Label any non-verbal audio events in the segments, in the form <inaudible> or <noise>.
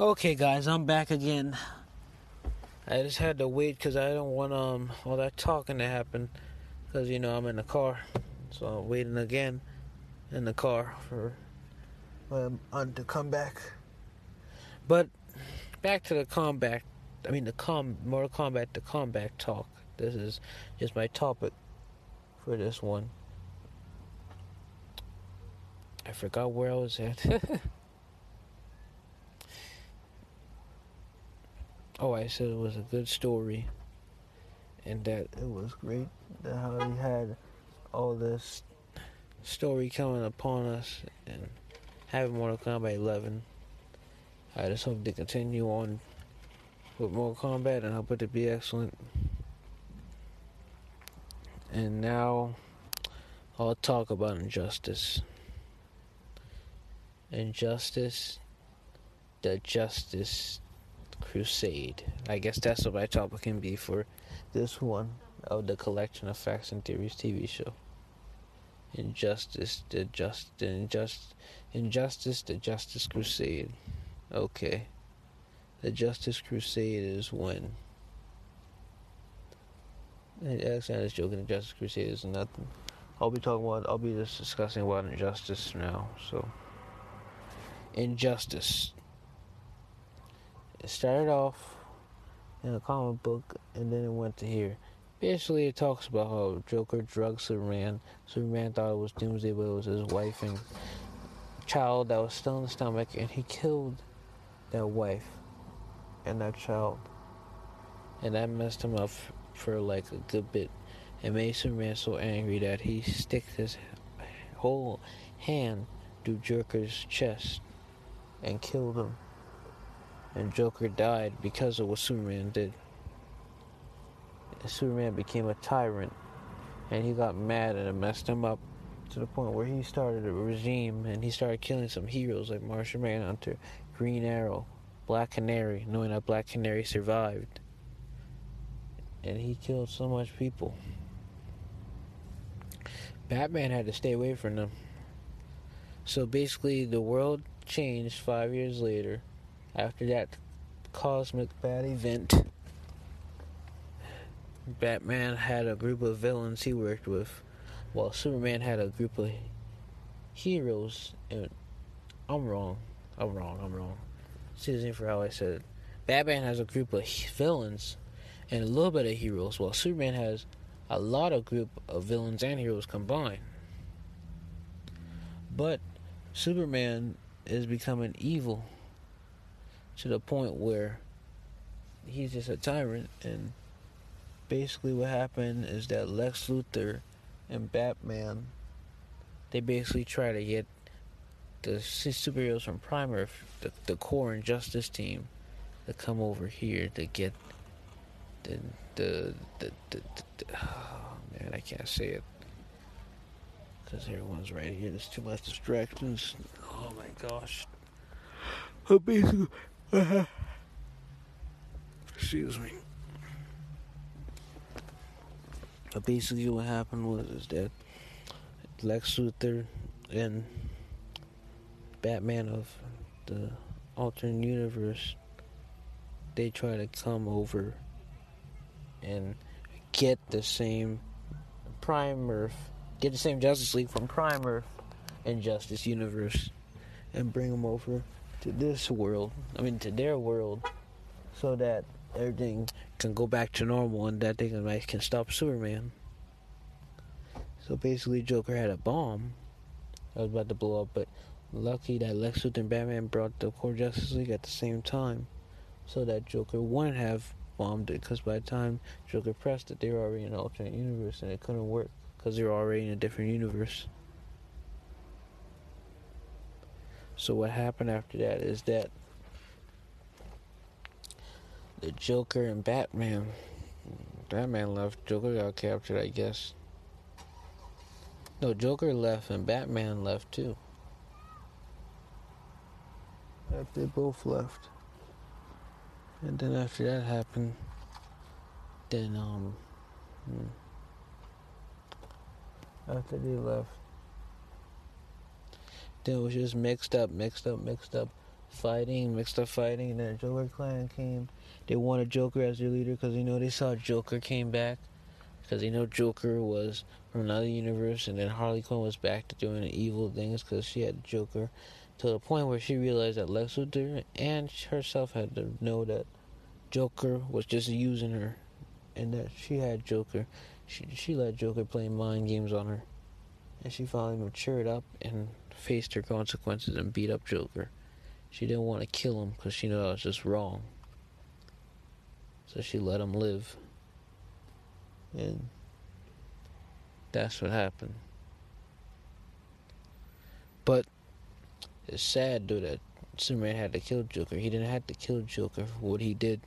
Okay, guys, I'm back again. I just had to wait because I don't want um all that talking to happen because you know I'm in the car, so I'm waiting again in the car for um to come back. But back to the combat. I mean the com Mortal Kombat the combat talk. This is just my topic for this one. I forgot where I was at. <laughs> oh, I said it was a good story, and that it was great. That how he had all this story coming upon us, and having Mortal Kombat 11. I just hope to continue on with Mortal Kombat, and hope it to be excellent. And now I'll talk about injustice. Injustice, the Justice Crusade. I guess that's what my topic can be for this one of the collection of facts and theories TV show. Injustice, the just, the injust, injustice, the Justice Crusade. Okay, the Justice Crusade is when. Alexander's joking. The Justice Crusade is nothing. I'll be talking about. I'll be just discussing about injustice now. So injustice. It started off in a comic book and then it went to here. Basically, it talks about how Joker drugged Superman. Superman thought it was Doomsday, but it was his wife and child that was still in the stomach, and he killed that wife and that child. And that messed him up for like a good bit. It made Superman so angry that he stick his whole hand through Joker's chest and killed him. And Joker died because of what Superman did. Superman became a tyrant and he got mad and it messed him up to the point where he started a regime and he started killing some heroes like Martian Manhunter, Green Arrow, Black Canary, knowing that Black Canary survived. And he killed so much people. Batman had to stay away from them. So basically, the world changed five years later after that cosmic bad event. Batman had a group of villains he worked with, while Superman had a group of heroes. And I'm wrong. I'm wrong. I'm wrong. Me for how I said it. Batman has a group of villains and a little bit of heroes, while Superman has a lot of group of villains and heroes combined. But Superman is becoming evil to the point where he's just a tyrant and basically what happened is that Lex Luthor and Batman they basically try to get the superheroes from Prime Earth, the, the core and justice team, to come over here to get the the the, the, the, the oh man I can't say it because everyone's right here. There's too much distractions. Oh my gosh. But basically, excuse me. But basically, what happened was is that Lex Luthor and Batman of the alternate universe, they try to come over and get the same Prime Earth get the same Justice League from Prime Earth and Justice Universe and bring them over to this world. I mean, to their world, so that everything can go back to normal and that they can, can stop Superman. So basically, Joker had a bomb that was about to blow up, but lucky that Lex Luthor and Batman brought the core Justice League at the same time, so that Joker wouldn't have bombed it. Because by the time Joker pressed it, they were already in an alternate universe and it couldn't work because they're already in a different universe. So what happened after that is that the Joker and Batman, Batman left. Joker got captured, I guess. No, Joker left and Batman left too. They both left. And then after that happened, then um. Hmm after they left. It was just mixed up, mixed up, mixed up. fighting, mixed up fighting, and then Joker clan came. They wanted Joker as their leader because you know they saw Joker came back because you know Joker was from another universe, and then Harley Quinn was back to doing evil things because she had Joker to the point where she realized that Lex Luthor and herself had to know that Joker was just using her, and that she had Joker. She she let Joker play mind games on her, and she finally matured up and faced her consequences and beat up Joker. She didn't want to kill him because she knew that was just wrong. So she let him live. And that's what happened. But it's sad though that Superman had to kill Joker. He didn't have to kill Joker for what he did.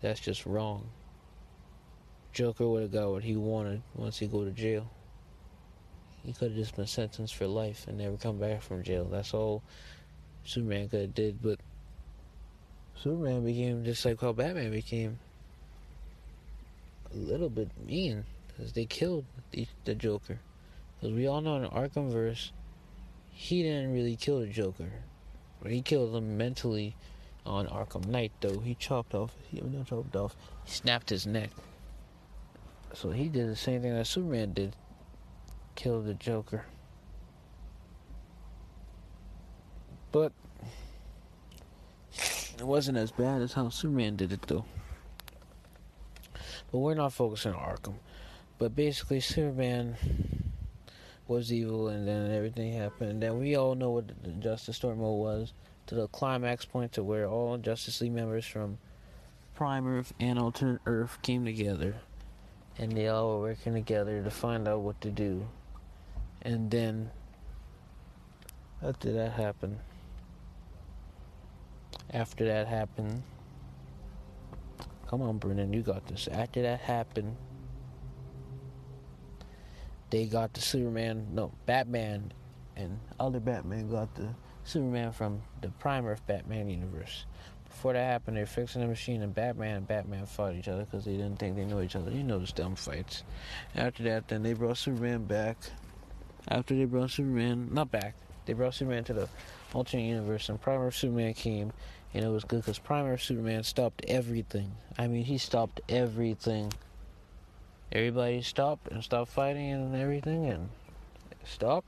That's just wrong. Joker would have got what he wanted once he go to jail. He could have just been sentenced for life and never come back from jail. That's all Superman could have did. But Superman became just like how Batman became a little bit mean because they killed the, the Joker. Because we all know in Arkhamverse, he didn't really kill the Joker. But he killed him mentally on Arkham Knight, though. He chopped off, he not chopped off, he snapped his neck. So he did the same thing that Superman did kill the Joker. But it wasn't as bad as how Superman did it, though. But we're not focusing on Arkham. But basically, Superman was evil, and then everything happened. And then we all know what the Justice Storm was to the climax point to where all Justice League members from Prime Earth and Alternate Earth came together, and they all were working together to find out what to do. And then, after that happened, after that happened, come on, Brennan, you got this. After that happened, they got the Superman, no, Batman, and other Batman got the Superman from the Prime Earth Batman universe. Before that happened, they're fixing the machine, and Batman and Batman fought each other because they didn't think they knew each other. You know those dumb fights. After that, then they brought Superman back. After they brought Superman, not back, they brought Superman to the alternate universe, and Prime Earth Superman came, and it was good because Prime Earth Superman stopped everything. I mean, he stopped everything everybody stopped and stopped fighting and everything and stopped.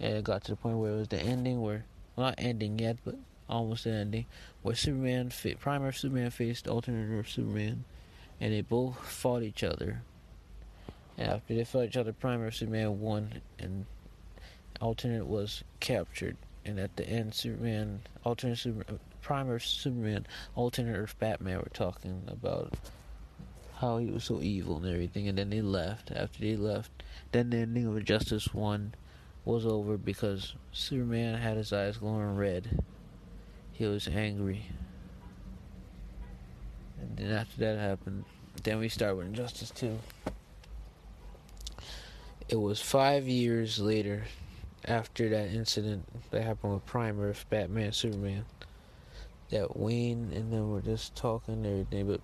And it got to the point where it was the ending where, well, not ending yet, but almost the ending, where Superman, Prime Earth Superman faced alternate Superman, and they both fought each other. After they fought each other, Prime Superman won, and alternate was captured. And at the end, Superman, alternate Superman, Prime Superman, alternate Earth Batman were talking about how he was so evil and everything, and then they left. After they left, then the ending of Justice One was over because Superman had his eyes glowing red. He was angry. And then after that happened, then we start with Injustice 2. It was five years later after that incident that happened with Prime Earth, Batman, Superman, that Wayne and them were just talking and everything, but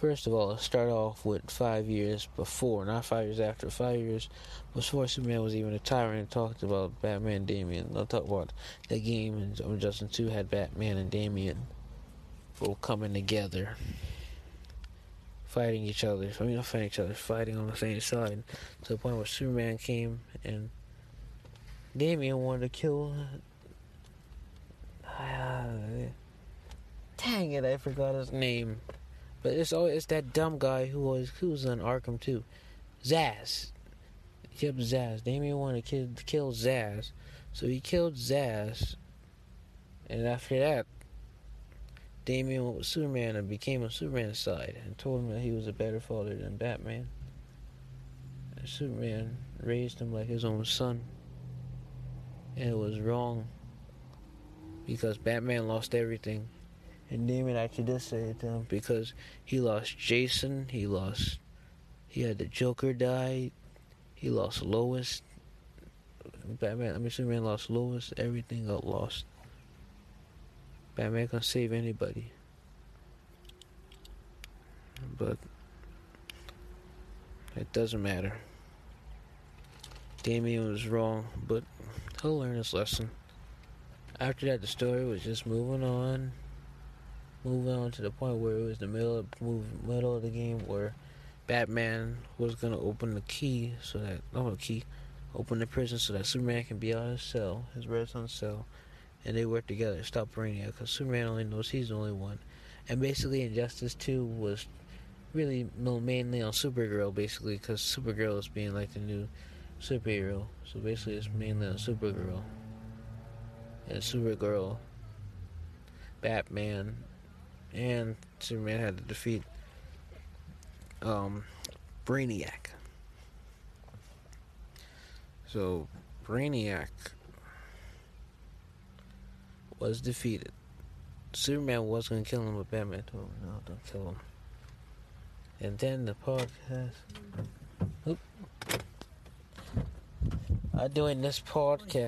First of all, start off with five years before, not five years after, five years before Superman was even a tyrant and talked about Batman Damian. I'll talk about the game Injustice 2 had Batman and Damian both coming together, fighting each other. I mean, not fighting each other, fighting on the same side to the point where Superman came and Damian wanted to kill. Uh, dang it, I forgot his name. But it's always it's that dumb guy who was who was on Arkham too, Zsasz. Yep, Zsasz. Damian wanted to kill, kill Zsasz, so he killed Zsasz, and after that, Damian went with Superman and became on Superman's side and told him that he was a better father than Batman. And Superman raised him like his own son, and it was wrong because Batman lost everything and Damian actually did say it to him because he lost Jason, he lost, he had the Joker die, he lost Lois. Batman, I mean, Superman lost Lois, everything got lost. Batman can save anybody. But it doesn't matter. Damian was wrong, but he'll learn his lesson. after that, the story was just moving on, moving on to the point where it was the middle of middle of the game where Batman was gonna open the key so that oh the key, open the prison so that Superman can be out of his cell, his red son cell, and they work together to stop Brainiac because Superman only knows he's the only one, and basically Injustice Two was really mainly on Supergirl basically because Supergirl is being like the new superhero, so basically it's mainly on Supergirl. And Supergirl, Batman, and Superman had to defeat um, Brainiac. So Brainiac was defeated. Superman was gonna kill him, but Batman told him, "No, don't kill him." And then the podcast. Oop. I'm doing this podcast.